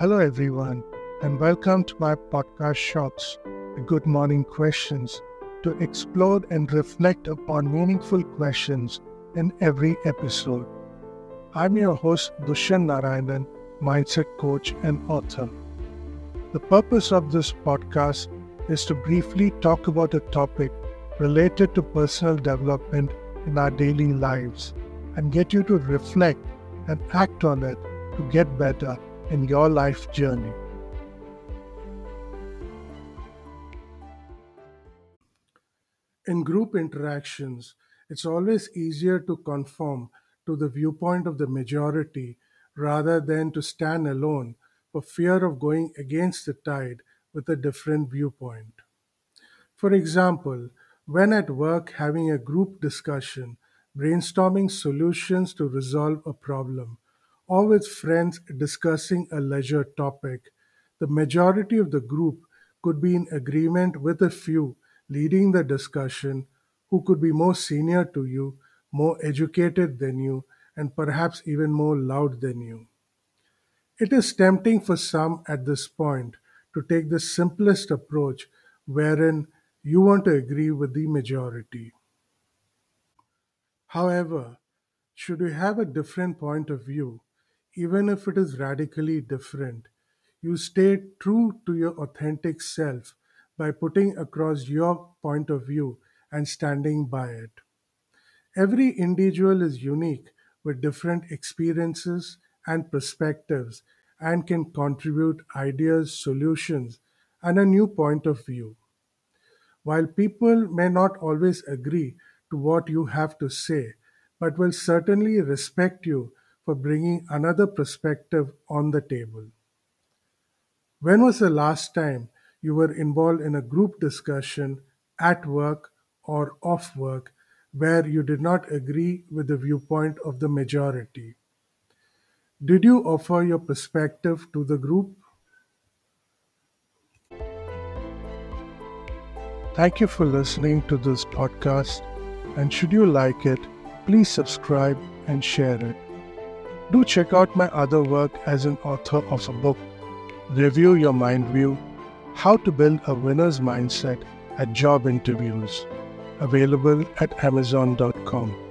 Hello, everyone, and welcome to my podcast Shorts, the Good Morning Questions, to explore and reflect upon meaningful questions in every episode. I'm your host, Dushyant Narayanan, mindset coach and author. The purpose of this podcast is to briefly talk about a topic related to personal development in our daily lives and get you to reflect and act on it to get better in your life journey. In group interactions, it's always easier to conform to the viewpoint of the majority rather than to stand alone for fear of going against the tide with a different viewpoint. For example, when at work having a group discussion, brainstorming solutions to resolve a problem, or with friends discussing a leisure topic, the majority of the group could be in agreement with a few leading the discussion who could be more senior to you, more educated than you, and perhaps even more loud than you. It is tempting for some at this point to take the simplest approach, wherein you want to agree with the majority. However, should you have a different point of view, even if it is radically different, you stay true to your authentic self by putting across your point of view and standing by it. Every individual is unique with different experiences and perspectives and can contribute ideas, solutions, and a new point of view. While people may not always agree to what you have to say, but will certainly respect you for bringing another perspective on the table. When was the last time you were involved in a group discussion at work or off work where you did not agree with the viewpoint of the majority? Did you offer your perspective to the group? Thank you for listening to this podcast, and should you like it, please subscribe and share it. Do check out my other work as an author of a book, Review Your Mind View How to Build a Winner's Mindset at Job Interviews, available at Amazon.com.